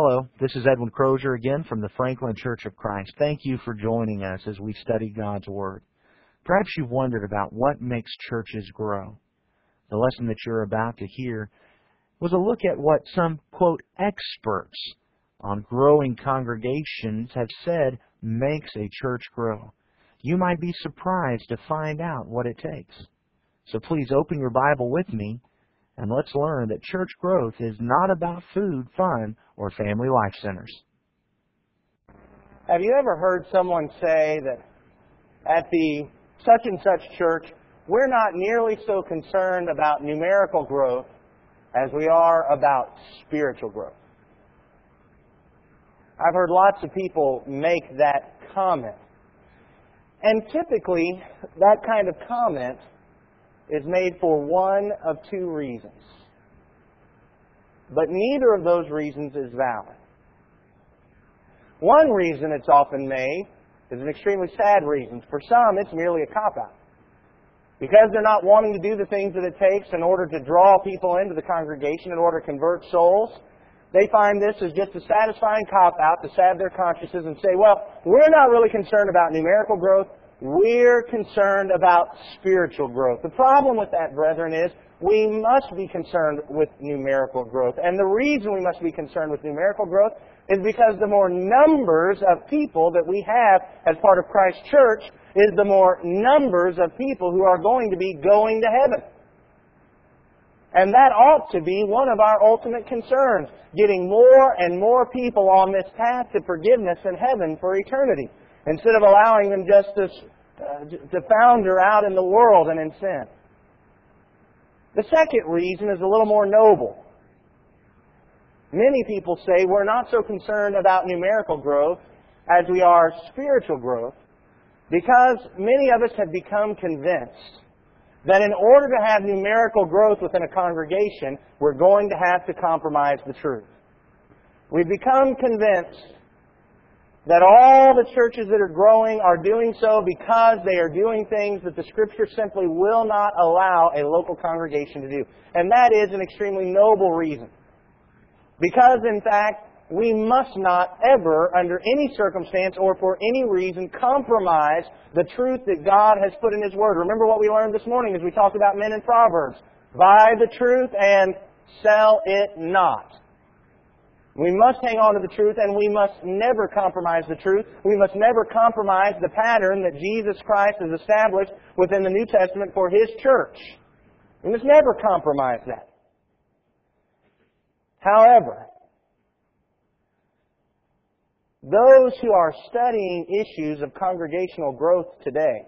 Hello, this is Edwin Crozier again from the Franklin Church of Christ. Thank you for joining us as we study God's Word. Perhaps you've wondered about what makes churches grow. The lesson that you're about to hear was a look at what some, quote, experts on growing congregations have said makes a church grow. You might be surprised to find out what it takes. So please open your Bible with me and let's learn that church growth is not about food, fun, or family life centers. Have you ever heard someone say that at the such and such church, we're not nearly so concerned about numerical growth as we are about spiritual growth? I've heard lots of people make that comment. And typically, that kind of comment is made for one of two reasons. But neither of those reasons is valid. One reason it's often made is an extremely sad reason. For some, it's merely a cop out. Because they're not wanting to do the things that it takes in order to draw people into the congregation, in order to convert souls, they find this as just a satisfying cop out to salve their consciences and say, well, we're not really concerned about numerical growth. We're concerned about spiritual growth. The problem with that, brethren, is we must be concerned with numerical growth. And the reason we must be concerned with numerical growth is because the more numbers of people that we have as part of Christ's church is the more numbers of people who are going to be going to heaven. And that ought to be one of our ultimate concerns, getting more and more people on this path to forgiveness in heaven for eternity, instead of allowing them just to, uh, to founder out in the world and in sin. The second reason is a little more noble. Many people say we're not so concerned about numerical growth as we are spiritual growth because many of us have become convinced that in order to have numerical growth within a congregation, we're going to have to compromise the truth. We've become convinced that all the churches that are growing are doing so because they are doing things that the Scripture simply will not allow a local congregation to do. And that is an extremely noble reason. Because, in fact, we must not ever, under any circumstance or for any reason, compromise the truth that God has put in His Word. Remember what we learned this morning as we talked about men in Proverbs. Buy the truth and sell it not. We must hang on to the truth and we must never compromise the truth. We must never compromise the pattern that Jesus Christ has established within the New Testament for His church. We must never compromise that. However, those who are studying issues of congregational growth today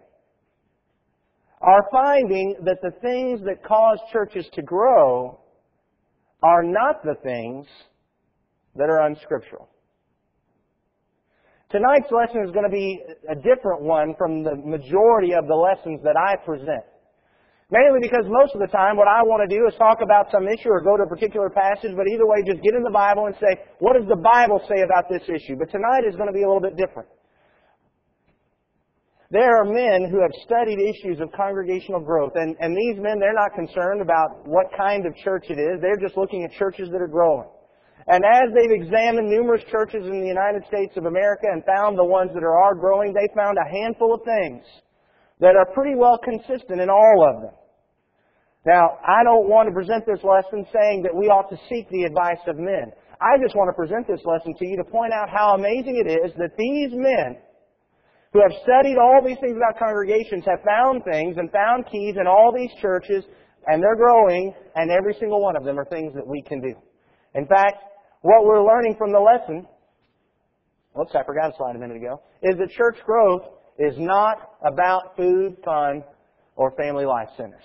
are finding that the things that cause churches to grow are not the things that are unscriptural. Tonight's lesson is going to be a different one from the majority of the lessons that I present. Mainly because most of the time what I want to do is talk about some issue or go to a particular passage, but either way, just get in the Bible and say, what does the Bible say about this issue? But tonight is going to be a little bit different. There are men who have studied issues of congregational growth, and, and these men, they're not concerned about what kind of church it is. They're just looking at churches that are growing. And as they've examined numerous churches in the United States of America and found the ones that are growing, they found a handful of things that are pretty well consistent in all of them. Now, I don't want to present this lesson saying that we ought to seek the advice of men. I just want to present this lesson to you to point out how amazing it is that these men who have studied all these things about congregations have found things and found keys in all these churches and they're growing and every single one of them are things that we can do. In fact, what we're learning from the lesson, whoops, I forgot a slide a minute ago, is that church growth is not about food, fun, or family life centers.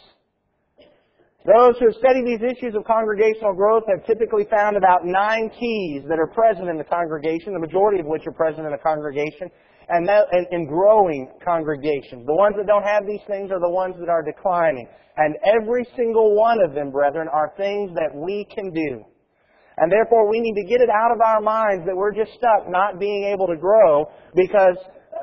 Those who have studied these issues of congregational growth have typically found about nine keys that are present in the congregation, the majority of which are present in a congregation, and that, in growing congregations. The ones that don't have these things are the ones that are declining. And every single one of them, brethren, are things that we can do. And therefore we need to get it out of our minds that we're just stuck not being able to grow because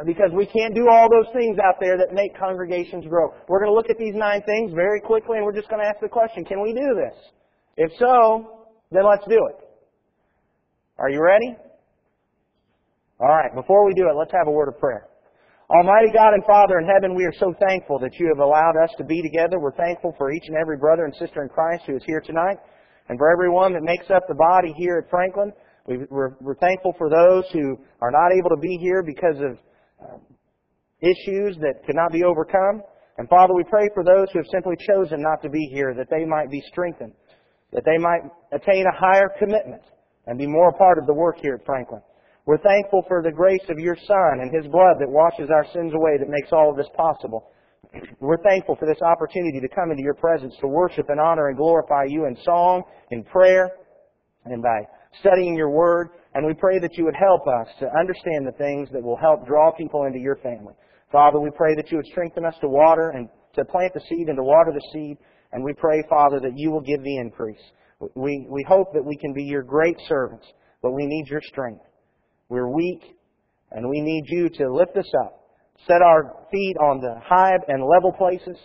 because we can't do all those things out there that make congregations grow. We're going to look at these nine things very quickly and we're just going to ask the question, can we do this? If so, then let's do it. Are you ready? All right, before we do it, let's have a word of prayer. Almighty God and Father in heaven, we are so thankful that you have allowed us to be together. We're thankful for each and every brother and sister in Christ who is here tonight, and for everyone that makes up the body here at Franklin. We're, we're thankful for those who are not able to be here because of um, issues that could not be overcome. And Father, we pray for those who have simply chosen not to be here, that they might be strengthened, that they might attain a higher commitment and be more a part of the work here at Franklin. We're thankful for the grace of your Son and His blood that washes our sins away, that makes all of this possible. We're thankful for this opportunity to come into your presence to worship and honor and glorify you in song, in prayer, and by studying your word. And we pray that you would help us to understand the things that will help draw people into your family. Father, we pray that you would strengthen us to water and to plant the seed and to water the seed. And we pray, Father, that you will give the increase. We, we hope that we can be your great servants, but we need your strength. We're weak, and we need you to lift us up, set our feet on the high and level places.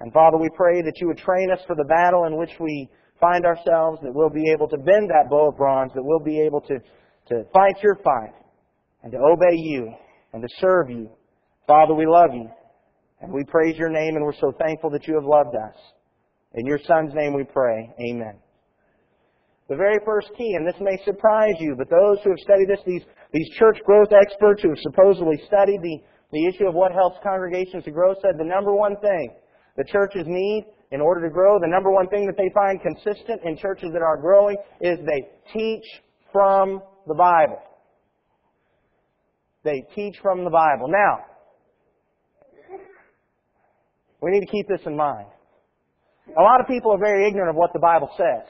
And Father, we pray that you would train us for the battle in which we find ourselves, that we'll be able to bend that bow of bronze, that we'll be able to, to fight your fight, and to obey you, and to serve you. Father, we love you, and we praise your name, and we're so thankful that you have loved us. In your Son's name we pray. Amen. The very first key, and this may surprise you, but those who have studied this, these, these church growth experts who have supposedly studied the, the issue of what helps congregations to grow said the number one thing the churches need in order to grow, the number one thing that they find consistent in churches that are growing is they teach from the Bible. They teach from the Bible. Now, we need to keep this in mind. A lot of people are very ignorant of what the Bible says.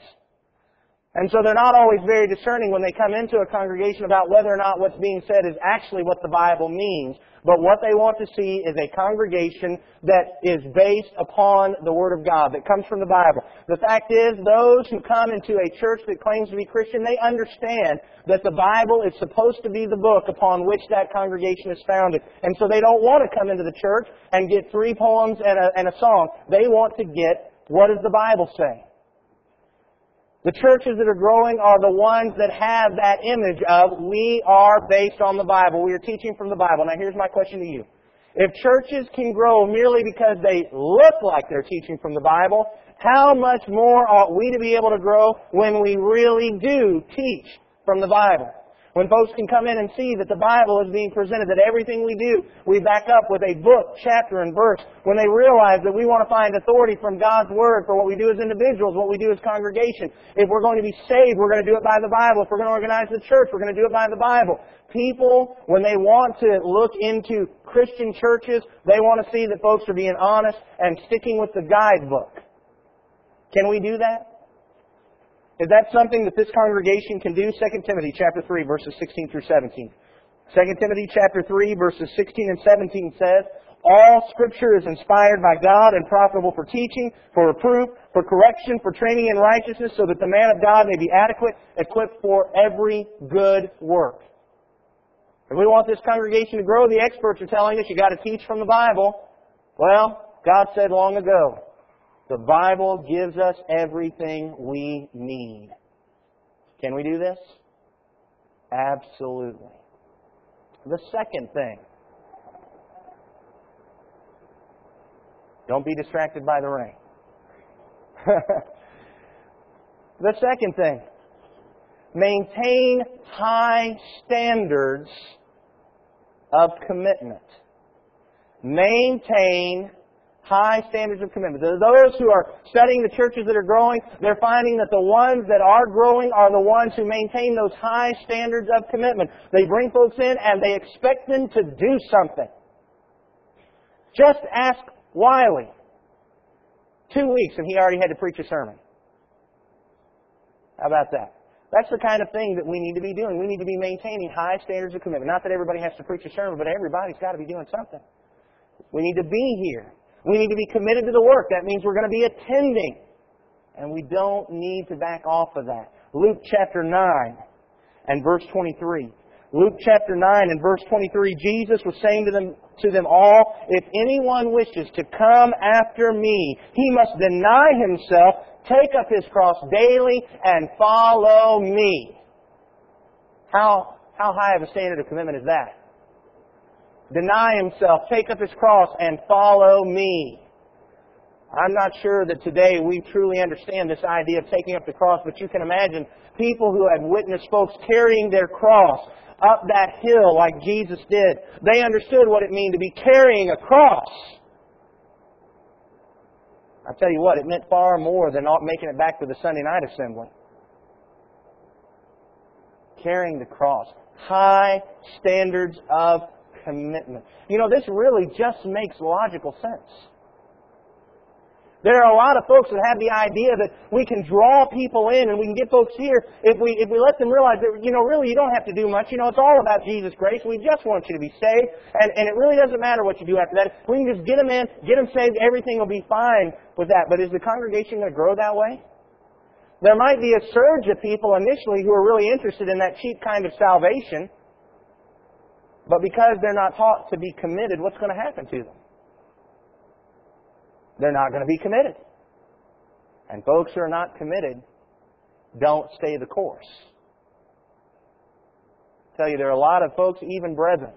And so they're not always very discerning when they come into a congregation about whether or not what's being said is actually what the Bible means. But what they want to see is a congregation that is based upon the Word of God, that comes from the Bible. The fact is, those who come into a church that claims to be Christian, they understand that the Bible is supposed to be the book upon which that congregation is founded. And so they don't want to come into the church and get three poems and a, and a song. They want to get what does the Bible say? The churches that are growing are the ones that have that image of we are based on the Bible. We are teaching from the Bible. Now here's my question to you. If churches can grow merely because they look like they're teaching from the Bible, how much more ought we to be able to grow when we really do teach from the Bible? When folks can come in and see that the Bible is being presented, that everything we do, we back up with a book, chapter, and verse. When they realize that we want to find authority from God's Word for what we do as individuals, what we do as congregation. If we're going to be saved, we're going to do it by the Bible. If we're going to organize the church, we're going to do it by the Bible. People, when they want to look into Christian churches, they want to see that folks are being honest and sticking with the guidebook. Can we do that? Is that something that this congregation can do? 2 Timothy chapter 3 verses 16 through 17. 2 Timothy chapter 3 verses 16 and 17 says, All scripture is inspired by God and profitable for teaching, for reproof, for correction, for training in righteousness, so that the man of God may be adequate, equipped for every good work. If we want this congregation to grow, the experts are telling us you got to teach from the Bible. Well, God said long ago, the Bible gives us everything we need. Can we do this? Absolutely. The second thing. Don't be distracted by the rain. the second thing. Maintain high standards of commitment. Maintain high standards of commitment. Those who are studying the churches that are growing, they're finding that the ones that are growing are the ones who maintain those high standards of commitment. They bring folks in and they expect them to do something. Just ask Wiley. Two weeks and he already had to preach a sermon. How about that? That's the kind of thing that we need to be doing. We need to be maintaining high standards of commitment. Not that everybody has to preach a sermon, but everybody's got to be doing something. We need to be here. We need to be committed to the work. That means we're going to be attending. And we don't need to back off of that. Luke chapter 9 and verse 23. Luke chapter 9 and verse 23, Jesus was saying to them, to them all, If anyone wishes to come after me, he must deny himself, take up his cross daily, and follow me. How, how high of a standard of commitment is that? Deny himself, take up his cross, and follow me. I'm not sure that today we truly understand this idea of taking up the cross, but you can imagine people who had witnessed folks carrying their cross up that hill like Jesus did. They understood what it meant to be carrying a cross. I tell you what, it meant far more than not making it back to the Sunday night assembly. Carrying the cross. High standards of commitment. You know, this really just makes logical sense. There are a lot of folks that have the idea that we can draw people in and we can get folks here if we if we let them realize that you know really you don't have to do much. You know it's all about Jesus' grace. We just want you to be saved, and and it really doesn't matter what you do after that. We can just get them in, get them saved. Everything will be fine with that. But is the congregation going to grow that way? There might be a surge of people initially who are really interested in that cheap kind of salvation, but because they're not taught to be committed, what's going to happen to them? they're not going to be committed. And folks who are not committed don't stay the course. I tell you, there are a lot of folks, even brethren,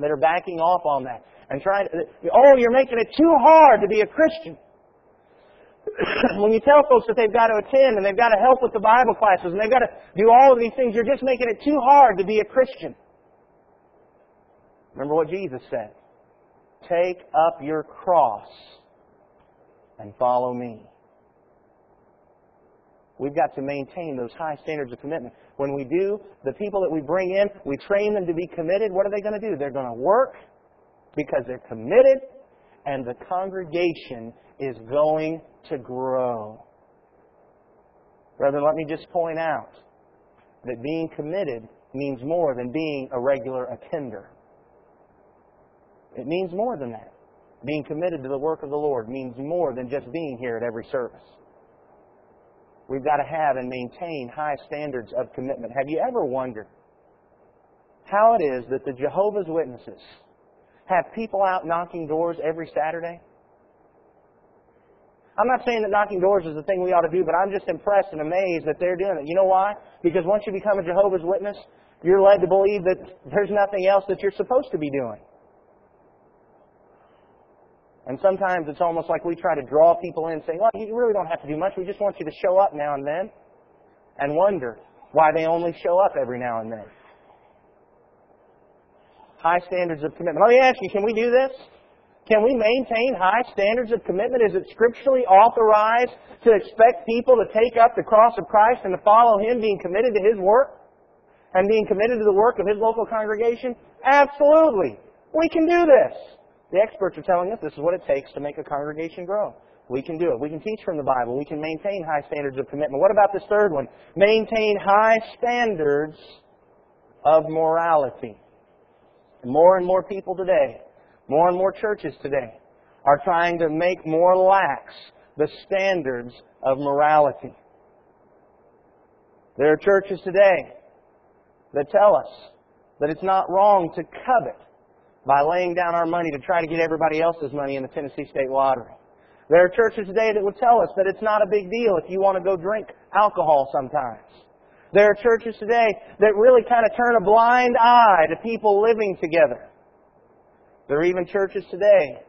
that are backing off on that and trying to, oh, you're making it too hard to be a Christian. when you tell folks that they've got to attend and they've got to help with the Bible classes and they've got to do all of these things, you're just making it too hard to be a Christian. Remember what Jesus said. Take up your cross and follow me. We've got to maintain those high standards of commitment. When we do, the people that we bring in, we train them to be committed. What are they going to do? They're going to work because they're committed, and the congregation is going to grow. Brethren, let me just point out that being committed means more than being a regular attender. It means more than that. Being committed to the work of the Lord means more than just being here at every service. We've got to have and maintain high standards of commitment. Have you ever wondered how it is that the Jehovah's Witnesses have people out knocking doors every Saturday? I'm not saying that knocking doors is the thing we ought to do, but I'm just impressed and amazed that they're doing it. You know why? Because once you become a Jehovah's Witness, you're led to believe that there's nothing else that you're supposed to be doing. And sometimes it's almost like we try to draw people in saying, well, you really don't have to do much. We just want you to show up now and then and wonder why they only show up every now and then. High standards of commitment. Let me ask you, can we do this? Can we maintain high standards of commitment? Is it scripturally authorized to expect people to take up the cross of Christ and to follow Him, being committed to His work and being committed to the work of His local congregation? Absolutely. We can do this. The experts are telling us this is what it takes to make a congregation grow. We can do it. We can teach from the Bible. We can maintain high standards of commitment. What about this third one? Maintain high standards of morality. More and more people today, more and more churches today, are trying to make more lax the standards of morality. There are churches today that tell us that it's not wrong to covet by laying down our money to try to get everybody else's money in the Tennessee State Lottery. There are churches today that would tell us that it's not a big deal if you want to go drink alcohol sometimes. There are churches today that really kind of turn a blind eye to people living together. There are even churches today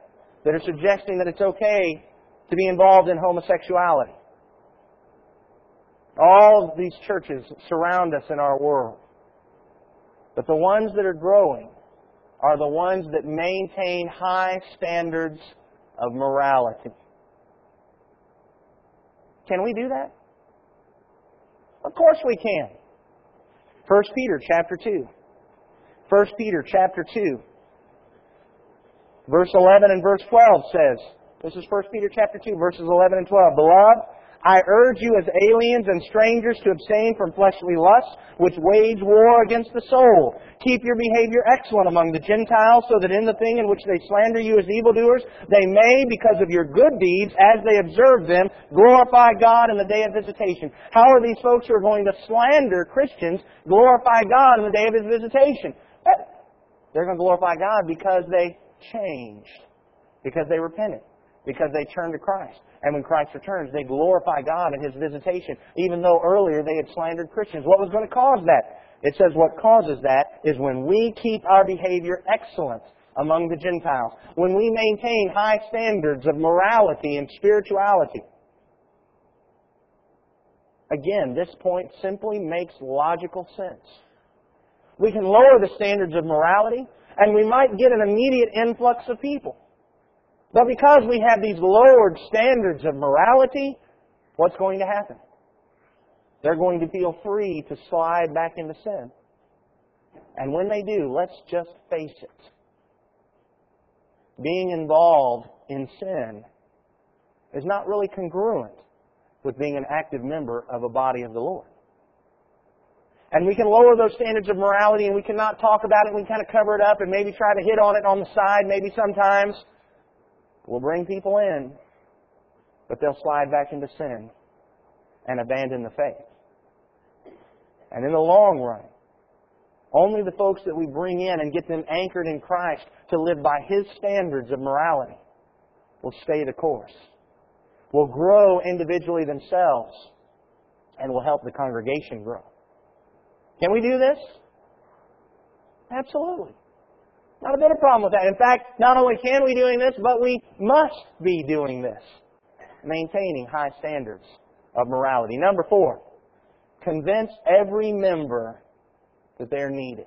that are suggesting that it's okay to be involved in homosexuality. All of these churches surround us in our world. But the ones that are growing are the ones that maintain high standards of morality. Can we do that? Of course we can. 1 Peter chapter 2. 1 Peter chapter 2. Verse 11 and verse 12 says, this is 1 Peter chapter 2, verses 11 and 12. Beloved, I urge you as aliens and strangers to abstain from fleshly lusts, which wage war against the soul. Keep your behavior excellent among the Gentiles, so that in the thing in which they slander you as evildoers, they may, because of your good deeds, as they observe them, glorify God in the day of visitation. How are these folks who are going to slander Christians glorify God in the day of His visitation? Eh, they're going to glorify God because they changed, because they repented, because they turned to Christ. And when Christ returns, they glorify God in His visitation, even though earlier they had slandered Christians. What was going to cause that? It says what causes that is when we keep our behavior excellent among the Gentiles, when we maintain high standards of morality and spirituality. Again, this point simply makes logical sense. We can lower the standards of morality, and we might get an immediate influx of people. But because we have these lowered standards of morality, what's going to happen? They're going to feel free to slide back into sin. And when they do, let's just face it. Being involved in sin is not really congruent with being an active member of a body of the Lord. And we can lower those standards of morality and we cannot talk about it. We kind of cover it up and maybe try to hit on it on the side, maybe sometimes. We'll bring people in, but they'll slide back into sin and abandon the faith. And in the long run, only the folks that we bring in and get them anchored in Christ to live by His standards of morality will stay the course, will grow individually themselves, and will help the congregation grow. Can we do this? Absolutely. Not a bit of problem with that. In fact, not only can we be doing this, but we must be doing this. Maintaining high standards of morality. Number four, convince every member that they're needed.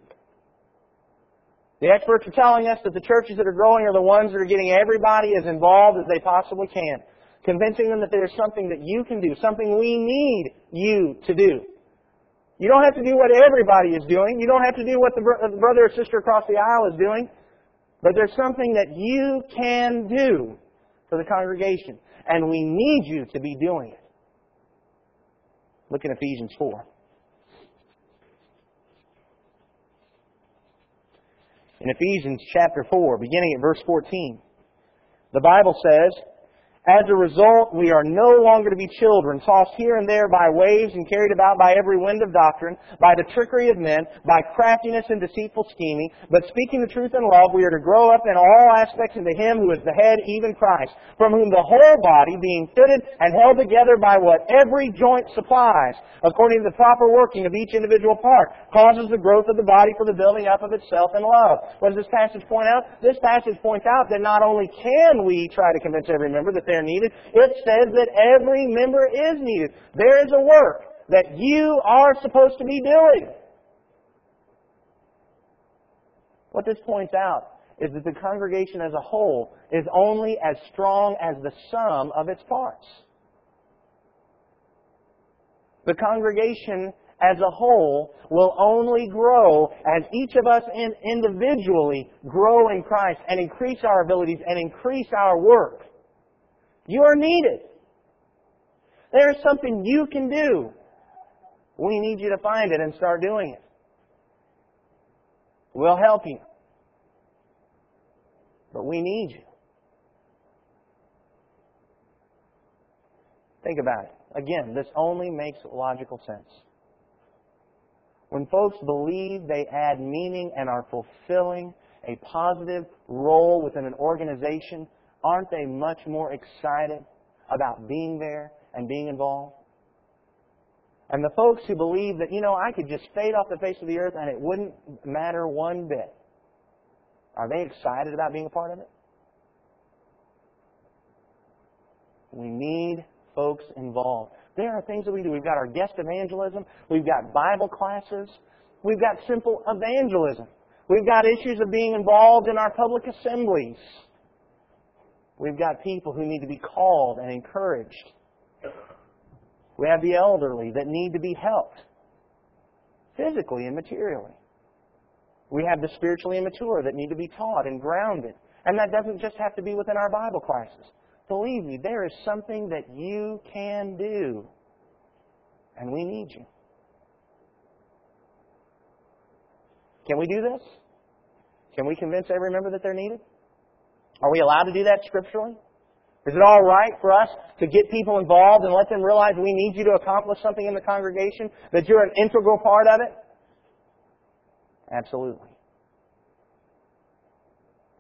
The experts are telling us that the churches that are growing are the ones that are getting everybody as involved as they possibly can. Convincing them that there's something that you can do, something we need you to do. You don't have to do what everybody is doing. You don't have to do what the uh, brother or sister across the aisle is doing. But there's something that you can do for the congregation. And we need you to be doing it. Look in Ephesians 4. In Ephesians chapter 4, beginning at verse 14, the Bible says, as a result, we are no longer to be children, tossed here and there by waves and carried about by every wind of doctrine, by the trickery of men, by craftiness and deceitful scheming. But speaking the truth in love, we are to grow up in all aspects into Him who is the head, even Christ, from whom the whole body, being fitted and held together by what every joint supplies, according to the proper working of each individual part, causes the growth of the body for the building up of itself in love. What does this passage point out? This passage points out that not only can we try to convince every member that they're needed. It says that every member is needed. There is a work that you are supposed to be doing. What this points out is that the congregation as a whole is only as strong as the sum of its parts. The congregation as a whole will only grow as each of us individually grow in Christ and increase our abilities and increase our work. You are needed. There is something you can do. We need you to find it and start doing it. We'll help you. But we need you. Think about it. Again, this only makes logical sense. When folks believe they add meaning and are fulfilling a positive role within an organization, aren't they much more excited about being there and being involved? And the folks who believe that, you know, I could just fade off the face of the earth and it wouldn't matter one bit, are they excited about being a part of it? We need folks involved. There are things that we do. We've got our guest evangelism. We've got Bible classes. We've got simple evangelism. We've got issues of being involved in our public assemblies. We've got people who need to be called and encouraged. We have the elderly that need to be helped physically and materially. We have the spiritually immature that need to be taught and grounded. And that doesn't just have to be within our Bible classes. Believe me, there is something that you can do. And we need you. Can we do this? Can we convince every member that they're needed? Are we allowed to do that scripturally? Is it all right for us to get people involved and let them realize we need you to accomplish something in the congregation, that you're an integral part of it? Absolutely.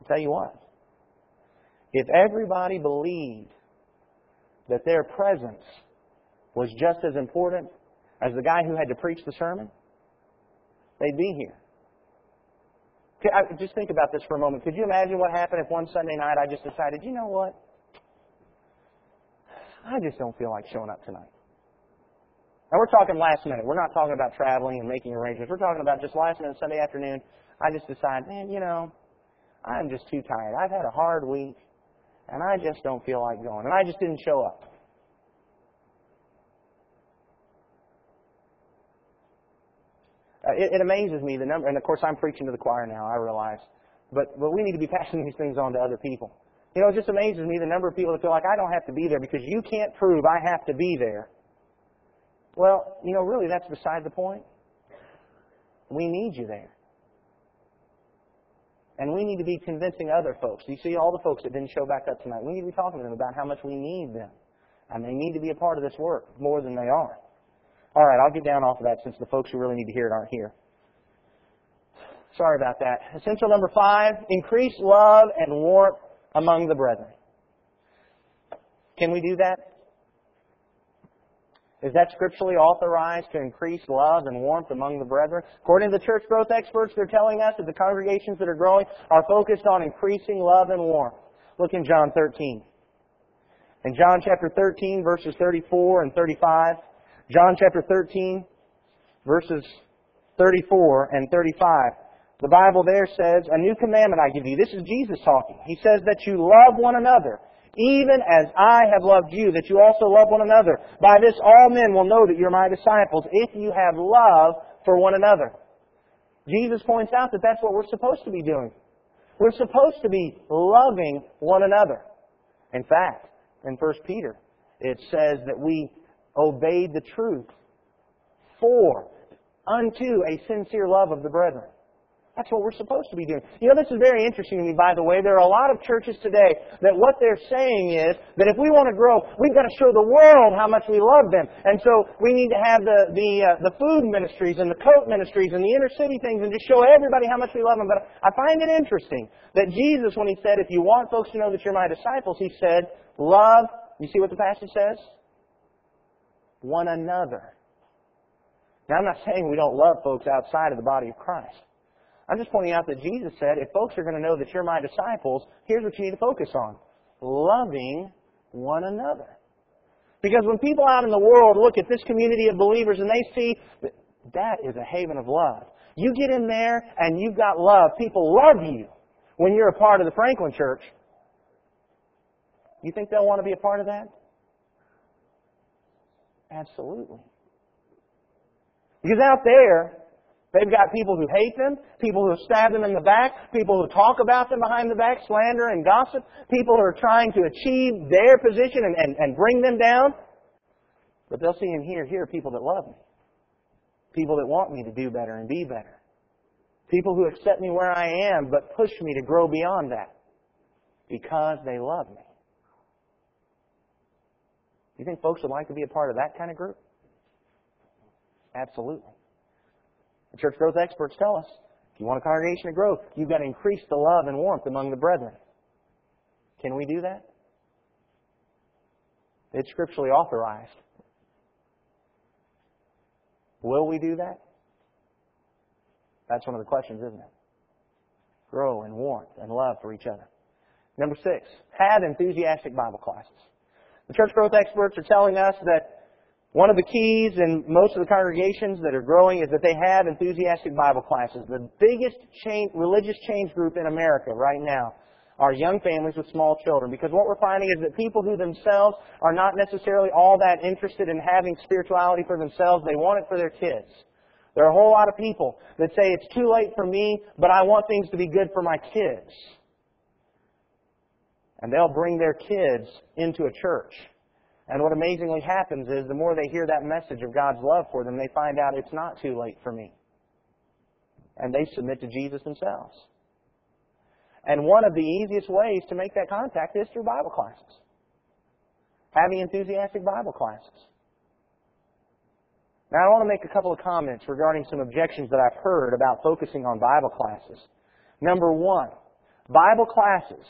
I'll tell you what. If everybody believed that their presence was just as important as the guy who had to preach the sermon, they'd be here. Just think about this for a moment. Could you imagine what happened if one Sunday night I just decided, you know what? I just don't feel like showing up tonight. And we're talking last minute. We're not talking about traveling and making arrangements. We're talking about just last minute Sunday afternoon. I just decide, man, you know, I'm just too tired. I've had a hard week, and I just don't feel like going. And I just didn't show up. Uh, Uh, it, it amazes me the number, and of course I'm preaching to the choir now. I realize, but but we need to be passing these things on to other people. You know, it just amazes me the number of people that feel like I don't have to be there because you can't prove I have to be there. Well, you know, really that's beside the point. We need you there. And we need to be convincing other folks. You see, all the folks that didn't show back up tonight, we need to be talking to them about how much we need them. And they need to be a part of this work more than they are. All right, I'll get down off of that since the folks who really need to hear it aren't here. Sorry about that. Essential number five, increase love and warmth among the brethren. Can we do that? Is that scripturally authorized to increase love and warmth among the brethren? According to the church growth experts, they're telling us that the congregations that are growing are focused on increasing love and warmth. Look in John 13. In John chapter 13, verses 34 and 35, John chapter 13, verses 34 and 35. The Bible there says, A new commandment I give you. This is Jesus talking. He says that you love one another, even as I have loved you, that you also love one another. By this all men will know that you're my disciples, if you have love for one another. Jesus points out that that's what we're supposed to be doing. We're supposed to be loving one another. In fact, in 1 Peter, it says that we obeyed the truth for unto a sincere love of the brethren. That's what we're supposed to be doing. You know, this is very interesting to me, by the way. There are a lot of churches today that what they're saying is that if we want to grow, we've got to show the world how much we love them. And so we need to have the, the, uh, the food ministries and the coat ministries and the inner city things and just show everybody how much we love them. But I find it interesting that Jesus, when he said, if you want folks to know that you're my disciples, he said, love, you see what the passage says? One another. Now, I'm not saying we don't love folks outside of the body of Christ. I'm just pointing out that Jesus said, if folks are going to know that you're my disciples, here's what you need to focus on loving one another. Because when people out in the world look at this community of believers and they see that that is a haven of love, you get in there and you've got love. People love you when you're a part of the Franklin Church. You think they'll want to be a part of that? Absolutely. Because out there, they've got people who hate them, people who stab them in the back, people who talk about them behind the back, slander and gossip, people who are trying to achieve their position and, and, and bring them down. But they'll see and hear, here people that love me. People that want me to do better and be better. People who accept me where I am, but push me to grow beyond that. Because they love me. You think folks would like to be a part of that kind of group? Absolutely. The church growth experts tell us if you want a congregation to grow, you've got to increase the love and warmth among the brethren. Can we do that? It's scripturally authorized. Will we do that? That's one of the questions, isn't it? Grow in warmth and love for each other. Number six, have enthusiastic Bible classes. The church growth experts are telling us that one of the keys in most of the congregations that are growing is that they have enthusiastic Bible classes. The biggest change, religious change group in America right now are young families with small children. Because what we're finding is that people who themselves are not necessarily all that interested in having spirituality for themselves, they want it for their kids. There are a whole lot of people that say it's too late for me, but I want things to be good for my kids. And they'll bring their kids into a church. And what amazingly happens is the more they hear that message of God's love for them, they find out it's not too late for me. And they submit to Jesus themselves. And one of the easiest ways to make that contact is through Bible classes. Having enthusiastic Bible classes. Now, I want to make a couple of comments regarding some objections that I've heard about focusing on Bible classes. Number one, Bible classes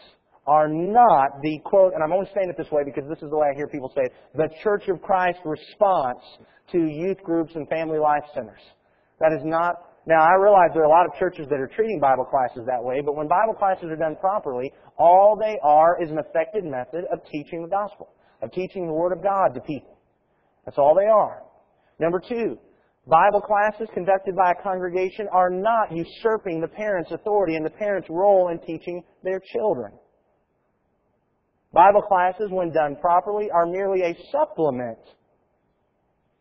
are not the quote, and I'm only saying it this way because this is the way I hear people say it, the Church of Christ response to youth groups and family life centers. That is not, now I realize there are a lot of churches that are treating Bible classes that way, but when Bible classes are done properly, all they are is an effective method of teaching the gospel, of teaching the Word of God to people. That's all they are. Number two, Bible classes conducted by a congregation are not usurping the parent's authority and the parent's role in teaching their children. Bible classes, when done properly, are merely a supplement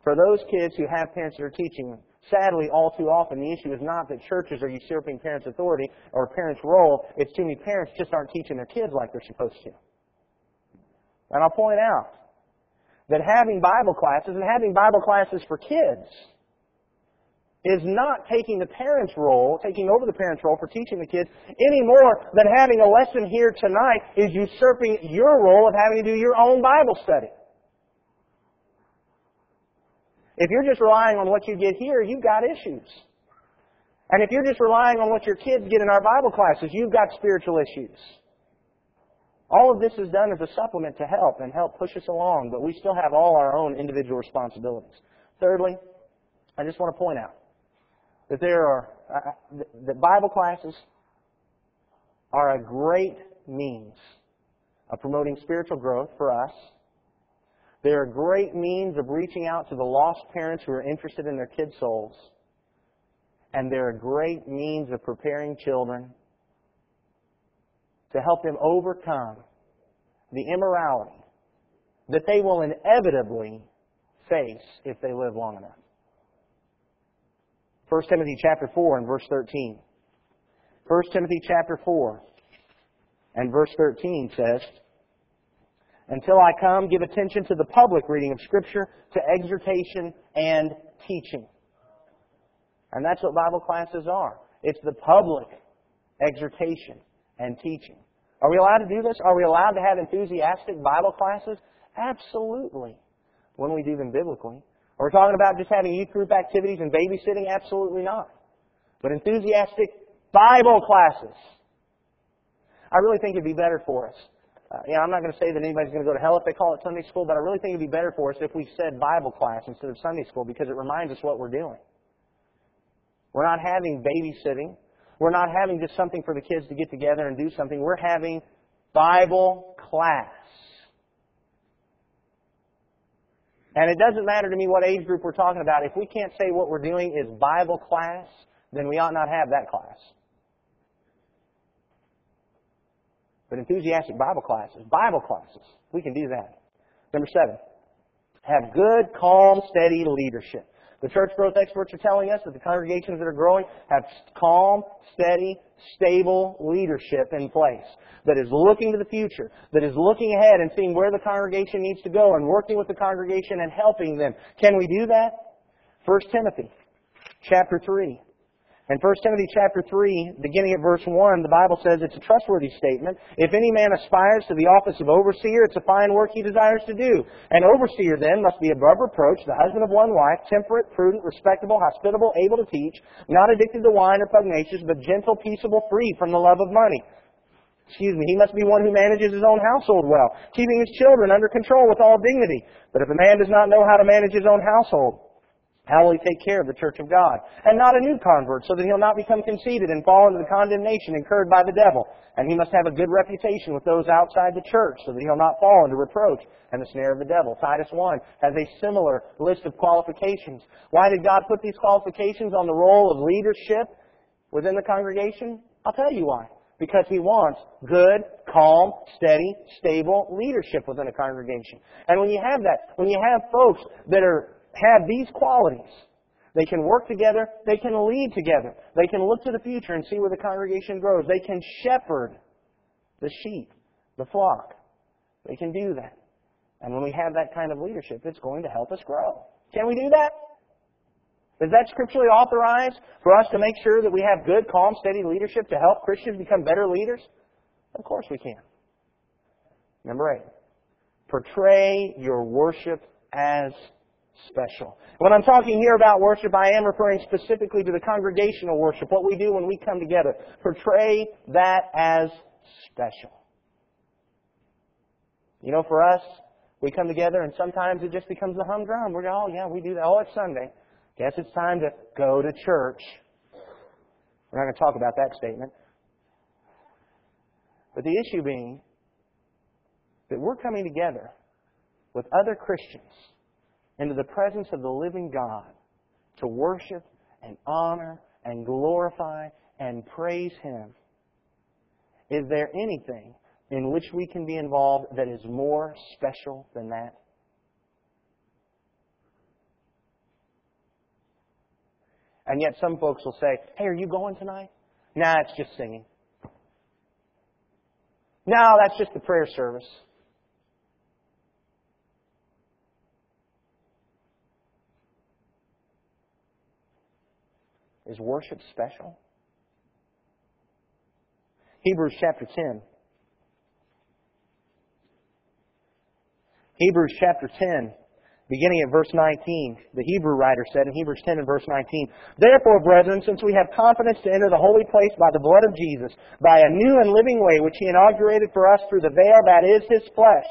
for those kids who have parents that are teaching them. Sadly, all too often, the issue is not that churches are usurping parents' authority or parents' role. It's too many parents just aren't teaching their kids like they're supposed to. And I'll point out that having Bible classes and having Bible classes for kids is not taking the parent's role, taking over the parent's role for teaching the kids, any more than having a lesson here tonight is usurping your role of having to do your own Bible study. If you're just relying on what you get here, you've got issues. And if you're just relying on what your kids get in our Bible classes, you've got spiritual issues. All of this is done as a supplement to help and help push us along, but we still have all our own individual responsibilities. Thirdly, I just want to point out that there are uh, that Bible classes are a great means of promoting spiritual growth for us. They're a great means of reaching out to the lost parents who are interested in their kids' souls. And they're a great means of preparing children to help them overcome the immorality that they will inevitably face if they live long enough. 1 Timothy chapter 4 and verse 13. 1 Timothy chapter 4 and verse 13 says, Until I come, give attention to the public reading of Scripture, to exhortation and teaching. And that's what Bible classes are. It's the public exhortation and teaching. Are we allowed to do this? Are we allowed to have enthusiastic Bible classes? Absolutely. When we do them biblically. Are we talking about just having youth group activities and babysitting? Absolutely not. But enthusiastic Bible classes. I really think it'd be better for us. Uh, you know, I'm not going to say that anybody's going to go to hell if they call it Sunday school, but I really think it'd be better for us if we said Bible class instead of Sunday school because it reminds us what we're doing. We're not having babysitting. We're not having just something for the kids to get together and do something. We're having Bible class. And it doesn't matter to me what age group we're talking about. If we can't say what we're doing is Bible class, then we ought not have that class. But enthusiastic Bible classes, Bible classes, we can do that. Number seven, have good, calm, steady leadership. The church growth experts are telling us that the congregations that are growing have calm, steady, stable leadership in place that is looking to the future, that is looking ahead and seeing where the congregation needs to go and working with the congregation and helping them. Can we do that? 1 Timothy chapter 3. In 1 Timothy chapter 3, beginning at verse 1, the Bible says it's a trustworthy statement. If any man aspires to the office of overseer, it's a fine work he desires to do. An overseer then must be above reproach, the husband of one wife, temperate, prudent, respectable, hospitable, able to teach, not addicted to wine or pugnacious, but gentle, peaceable, free from the love of money. Excuse me, he must be one who manages his own household well, keeping his children under control with all dignity. But if a man does not know how to manage his own household, how will he take care of the church of God? And not a new convert, so that he'll not become conceited and fall into the condemnation incurred by the devil. And he must have a good reputation with those outside the church, so that he'll not fall into reproach and the snare of the devil. Titus 1 has a similar list of qualifications. Why did God put these qualifications on the role of leadership within the congregation? I'll tell you why. Because he wants good, calm, steady, stable leadership within a congregation. And when you have that, when you have folks that are have these qualities. They can work together. They can lead together. They can look to the future and see where the congregation grows. They can shepherd the sheep, the flock. They can do that. And when we have that kind of leadership, it's going to help us grow. Can we do that? Is that scripturally authorized for us to make sure that we have good, calm, steady leadership to help Christians become better leaders? Of course we can. Number eight. Portray your worship as special. When I'm talking here about worship, I am referring specifically to the congregational worship, what we do when we come together. Portray that as special. You know, for us, we come together and sometimes it just becomes the humdrum. We're, oh yeah, we do that. Oh, it's Sunday. Guess it's time to go to church. We're not going to talk about that statement. But the issue being that we're coming together with other Christians into the presence of the living God to worship and honor and glorify and praise Him. Is there anything in which we can be involved that is more special than that? And yet some folks will say, hey, are you going tonight? Nah, it's just singing. No, that's just the prayer service. Is worship special? Hebrews chapter 10. Hebrews chapter 10 beginning at verse 19, the Hebrew writer said in Hebrews 10 and verse 19, Therefore, brethren, since we have confidence to enter the holy place by the blood of Jesus, by a new and living way which he inaugurated for us through the veil that is his flesh,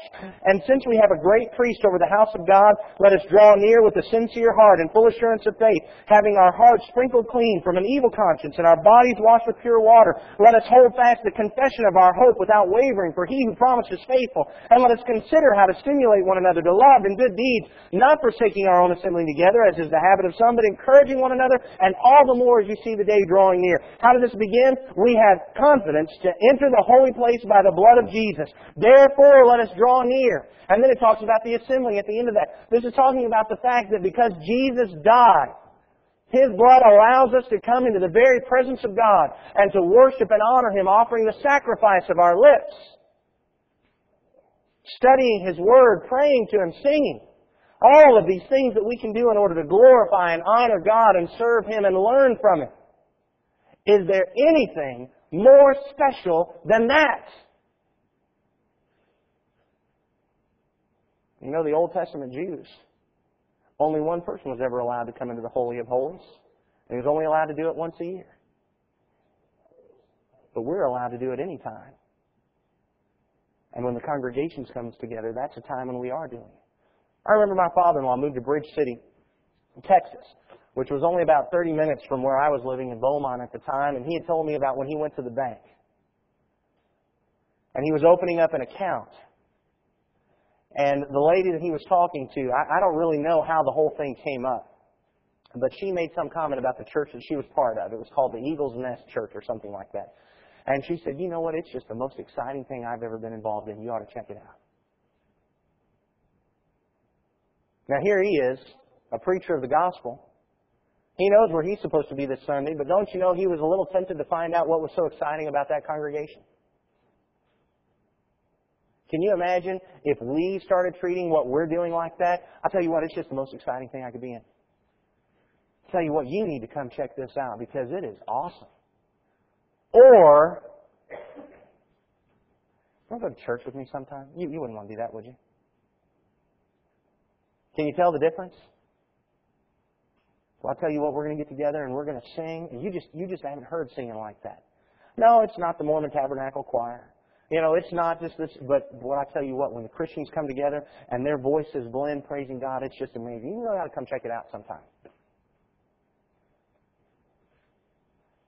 and since we have a great priest over the house of God, let us draw near with a sincere heart and full assurance of faith, having our hearts sprinkled clean from an evil conscience and our bodies washed with pure water. Let us hold fast the confession of our hope without wavering, for he who promised is faithful. And let us consider how to stimulate one another to love and good deeds, not forsaking our own assembling together, as is the habit of some, but encouraging one another, and all the more as you see the day drawing near. How did this begin? We have confidence to enter the holy place by the blood of Jesus. Therefore, let us draw near. And then it talks about the assembling at the end of that. This is talking about the fact that because Jesus died, his blood allows us to come into the very presence of God and to worship and honor Him, offering the sacrifice of our lips. Studying His Word, praying to Him, singing. All of these things that we can do in order to glorify and honor God and serve Him and learn from Him. Is there anything more special than that? You know, the Old Testament Jews, only one person was ever allowed to come into the Holy of Holies, and he was only allowed to do it once a year. But we're allowed to do it any time. And when the congregations comes together, that's a time when we are doing it. I remember my father-in-law moved to Bridge City, Texas, which was only about 30 minutes from where I was living in Beaumont at the time, and he had told me about when he went to the bank. And he was opening up an account. And the lady that he was talking to, I, I don't really know how the whole thing came up. But she made some comment about the church that she was part of. It was called the Eagle's Nest Church or something like that. And she said, you know what, it's just the most exciting thing I've ever been involved in. You ought to check it out. Now here he is, a preacher of the gospel. He knows where he's supposed to be this Sunday, but don't you know he was a little tempted to find out what was so exciting about that congregation? Can you imagine if we started treating what we're doing like that? I'll tell you what, it's just the most exciting thing I could be in. I'll tell you what, you need to come check this out because it is awesome. Or, want to go to church with me sometime? You, you wouldn't want to do that, would you? Can you tell the difference? Well, I'll tell you what, we're going to get together and we're going to sing, and you just you just haven't heard singing like that. No, it's not the Mormon Tabernacle Choir. You know, it's not just this, but what I tell you what, when the Christians come together and their voices blend praising God, it's just amazing. You really ought to come check it out sometime.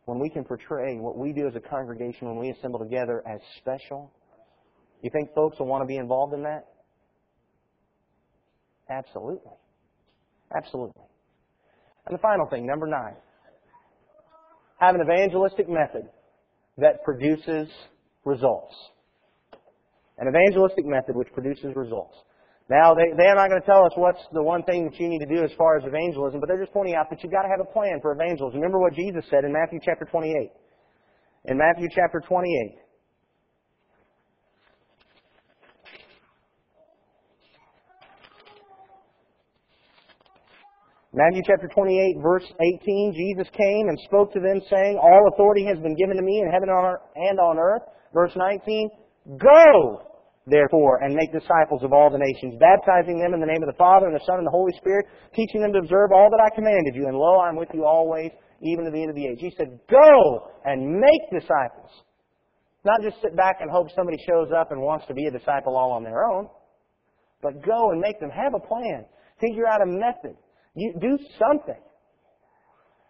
When we can portray what we do as a congregation when we assemble together as special, you think folks will want to be involved in that? Absolutely. Absolutely. And the final thing, number nine. Have an evangelistic method that produces results. An evangelistic method which produces results. Now, they, they're not going to tell us what's the one thing that you need to do as far as evangelism, but they're just pointing out that you've got to have a plan for evangelism. Remember what Jesus said in Matthew chapter 28. In Matthew chapter 28, Matthew chapter 28, verse 18, Jesus came and spoke to them, saying, All authority has been given to me in heaven and on earth. Verse 19, Go, therefore, and make disciples of all the nations, baptizing them in the name of the Father and the Son and the Holy Spirit, teaching them to observe all that I commanded you. And lo, I'm with you always, even to the end of the age. He said, Go and make disciples. Not just sit back and hope somebody shows up and wants to be a disciple all on their own, but go and make them have a plan. Figure out a method. You do something.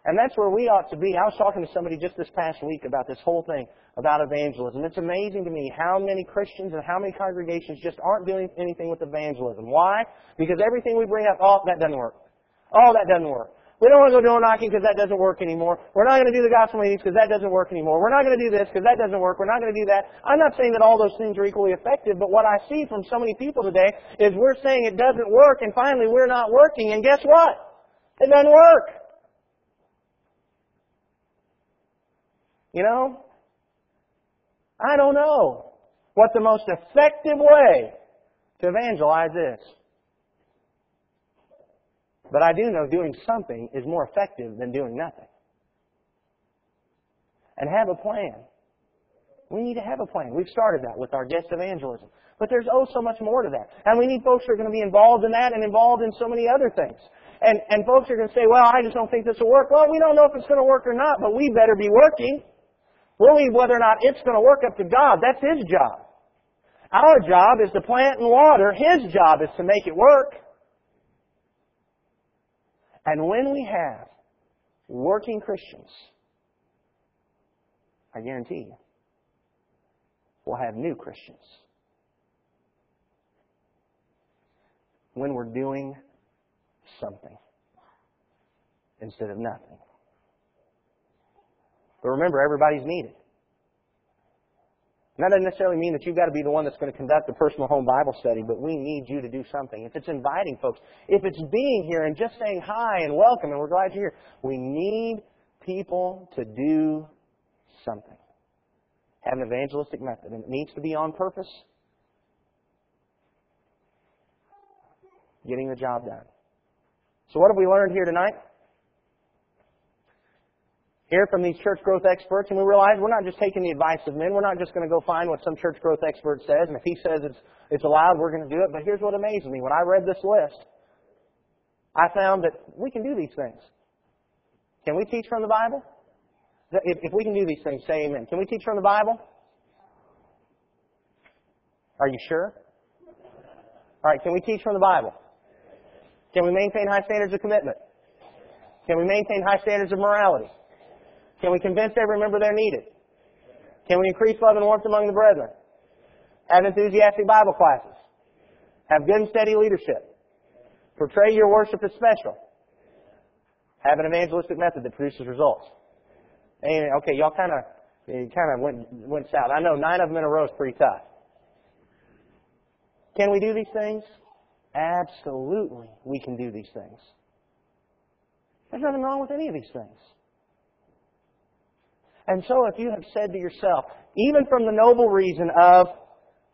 And that's where we ought to be. I was talking to somebody just this past week about this whole thing about evangelism. It's amazing to me how many Christians and how many congregations just aren't doing anything with evangelism. Why? Because everything we bring up, oh, that doesn't work. Oh, that doesn't work. We don't want to go door knocking because that doesn't work anymore. We're not going to do the gospel meetings because that doesn't work anymore. We're not going to do this because that doesn't work. We're not going to do that. I'm not saying that all those things are equally effective, but what I see from so many people today is we're saying it doesn't work and finally we're not working and guess what? It doesn't work. You know? I don't know what the most effective way to evangelize is. But I do know doing something is more effective than doing nothing. And have a plan. We need to have a plan. We've started that with our guest evangelism. But there's oh so much more to that. And we need folks who are going to be involved in that and involved in so many other things. And, and folks are going to say, well, I just don't think this will work. Well, we don't know if it's going to work or not, but we better be working. We'll leave whether or not it's going to work up to God. That's His job. Our job is to plant and water. His job is to make it work. And when we have working Christians, I guarantee you, we'll have new Christians. When we're doing something instead of nothing. But remember, everybody's needed. And that doesn't necessarily mean that you've got to be the one that's going to conduct a personal home Bible study, but we need you to do something. If it's inviting folks, if it's being here and just saying hi and welcome and we're glad you're here, we need people to do something. Have an evangelistic method, and it needs to be on purpose. Getting the job done. So what have we learned here tonight? Hear from these church growth experts and we realize we're not just taking the advice of men. We're not just going to go find what some church growth expert says and if he says it's, it's allowed, we're going to do it. But here's what amazes me. When I read this list, I found that we can do these things. Can we teach from the Bible? If, if we can do these things, say amen. Can we teach from the Bible? Are you sure? All right, can we teach from the Bible? Can we maintain high standards of commitment? Can we maintain high standards of morality? Can we convince every member they're needed? Can we increase love and warmth among the brethren? Have enthusiastic Bible classes. Have good and steady leadership. Portray your worship as special. Have an evangelistic method that produces results. Okay, y'all kind of kind of went went south. I know nine of them in a row is pretty tough. Can we do these things? Absolutely, we can do these things. There's nothing wrong with any of these things. And so if you have said to yourself, even from the noble reason of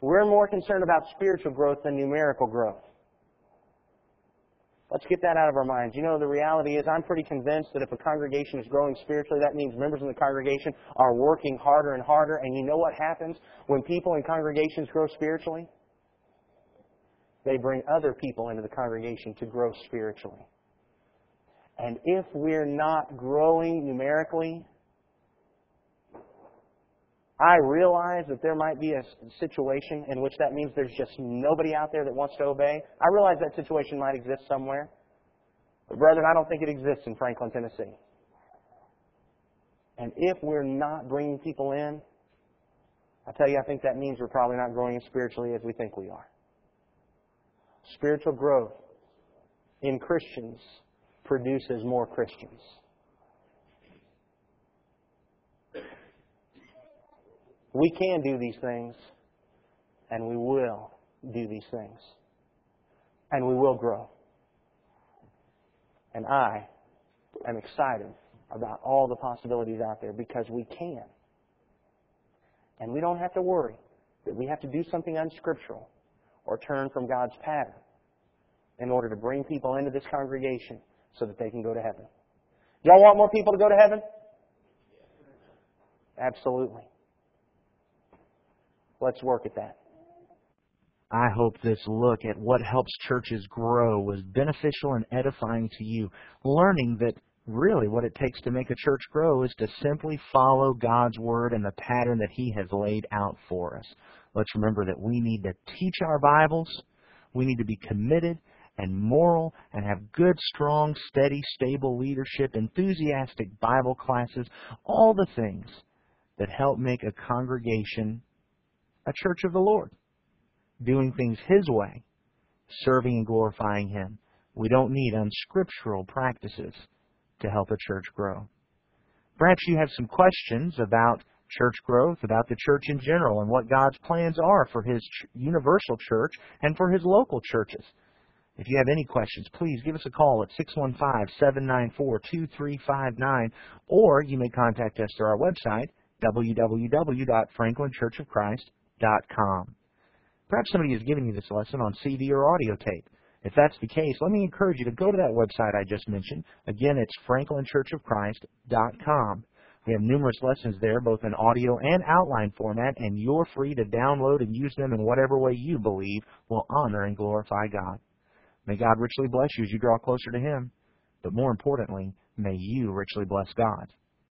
we're more concerned about spiritual growth than numerical growth. Let's get that out of our minds. You know, the reality is I'm pretty convinced that if a congregation is growing spiritually, that means members in the congregation are working harder and harder. And you know what happens when people in congregations grow spiritually? They bring other people into the congregation to grow spiritually. And if we're not growing numerically, I realize that there might be a situation in which that means there's just nobody out there that wants to obey. I realize that situation might exist somewhere. But brethren, I don't think it exists in Franklin, Tennessee. And if we're not bringing people in, I tell you, I think that means we're probably not growing as spiritually as we think we are. Spiritual growth in Christians produces more Christians. We can do these things, and we will do these things. And we will grow. And I am excited about all the possibilities out there because we can. And we don't have to worry that we have to do something unscriptural or turn from God's pattern in order to bring people into this congregation so that they can go to heaven. Y'all want more people to go to heaven? Absolutely. Let's work at that. I hope this look at what helps churches grow was beneficial and edifying to you, learning that really what it takes to make a church grow is to simply follow God's Word and the pattern that He has laid out for us. Let's remember that we need to teach our Bibles. We need to be committed and moral and have good, strong, steady, stable leadership, enthusiastic Bible classes, all the things that help make a congregation a church of the Lord, doing things His way, serving and glorifying Him. We don't need unscriptural practices to help a church grow. Perhaps you have some questions about church growth, about the church in general, and what God's plans are for His universal church and for His local churches. If you have any questions, please give us a call at 615-794-2359, or you may contact us through our website, www.franklinchurchofchrist.com. Perhaps somebody has given you this lesson on CD or audio tape. If that's the case, let me encourage you to go to that website I just mentioned. Again, it's franklinchurchofchrist.com. We have numerous lessons there, both in audio and outline format, and you're free to download and use them in whatever way you believe will honor and glorify God. May God richly bless you as you draw closer to Him, but more importantly, may you richly bless God.